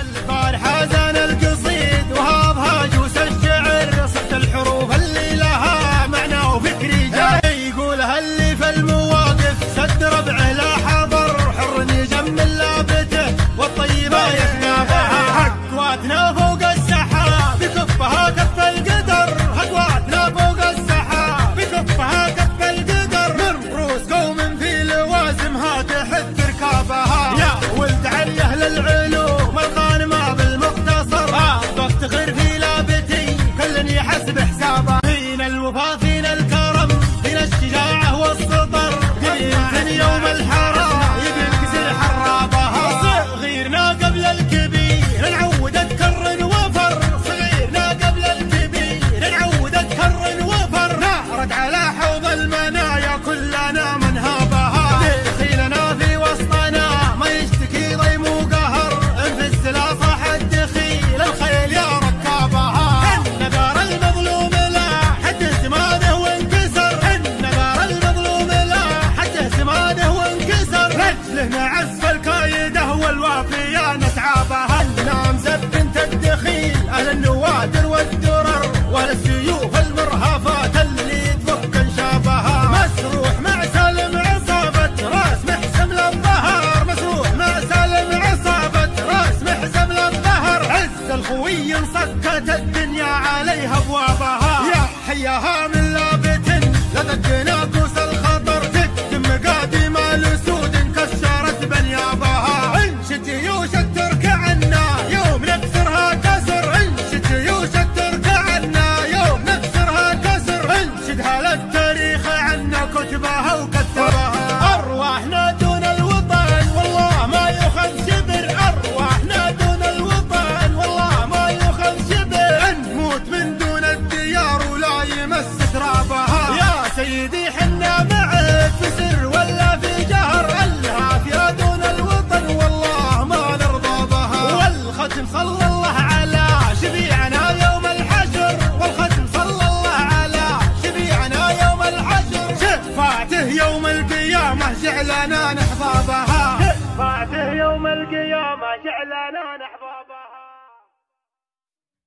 الفرحة قوية صكت الدنيا عليها أبوابها. يا حياها من لا لتجني يوم القيامة شعلنا نحفظها بعد يوم القيامة شعلنا نحفظها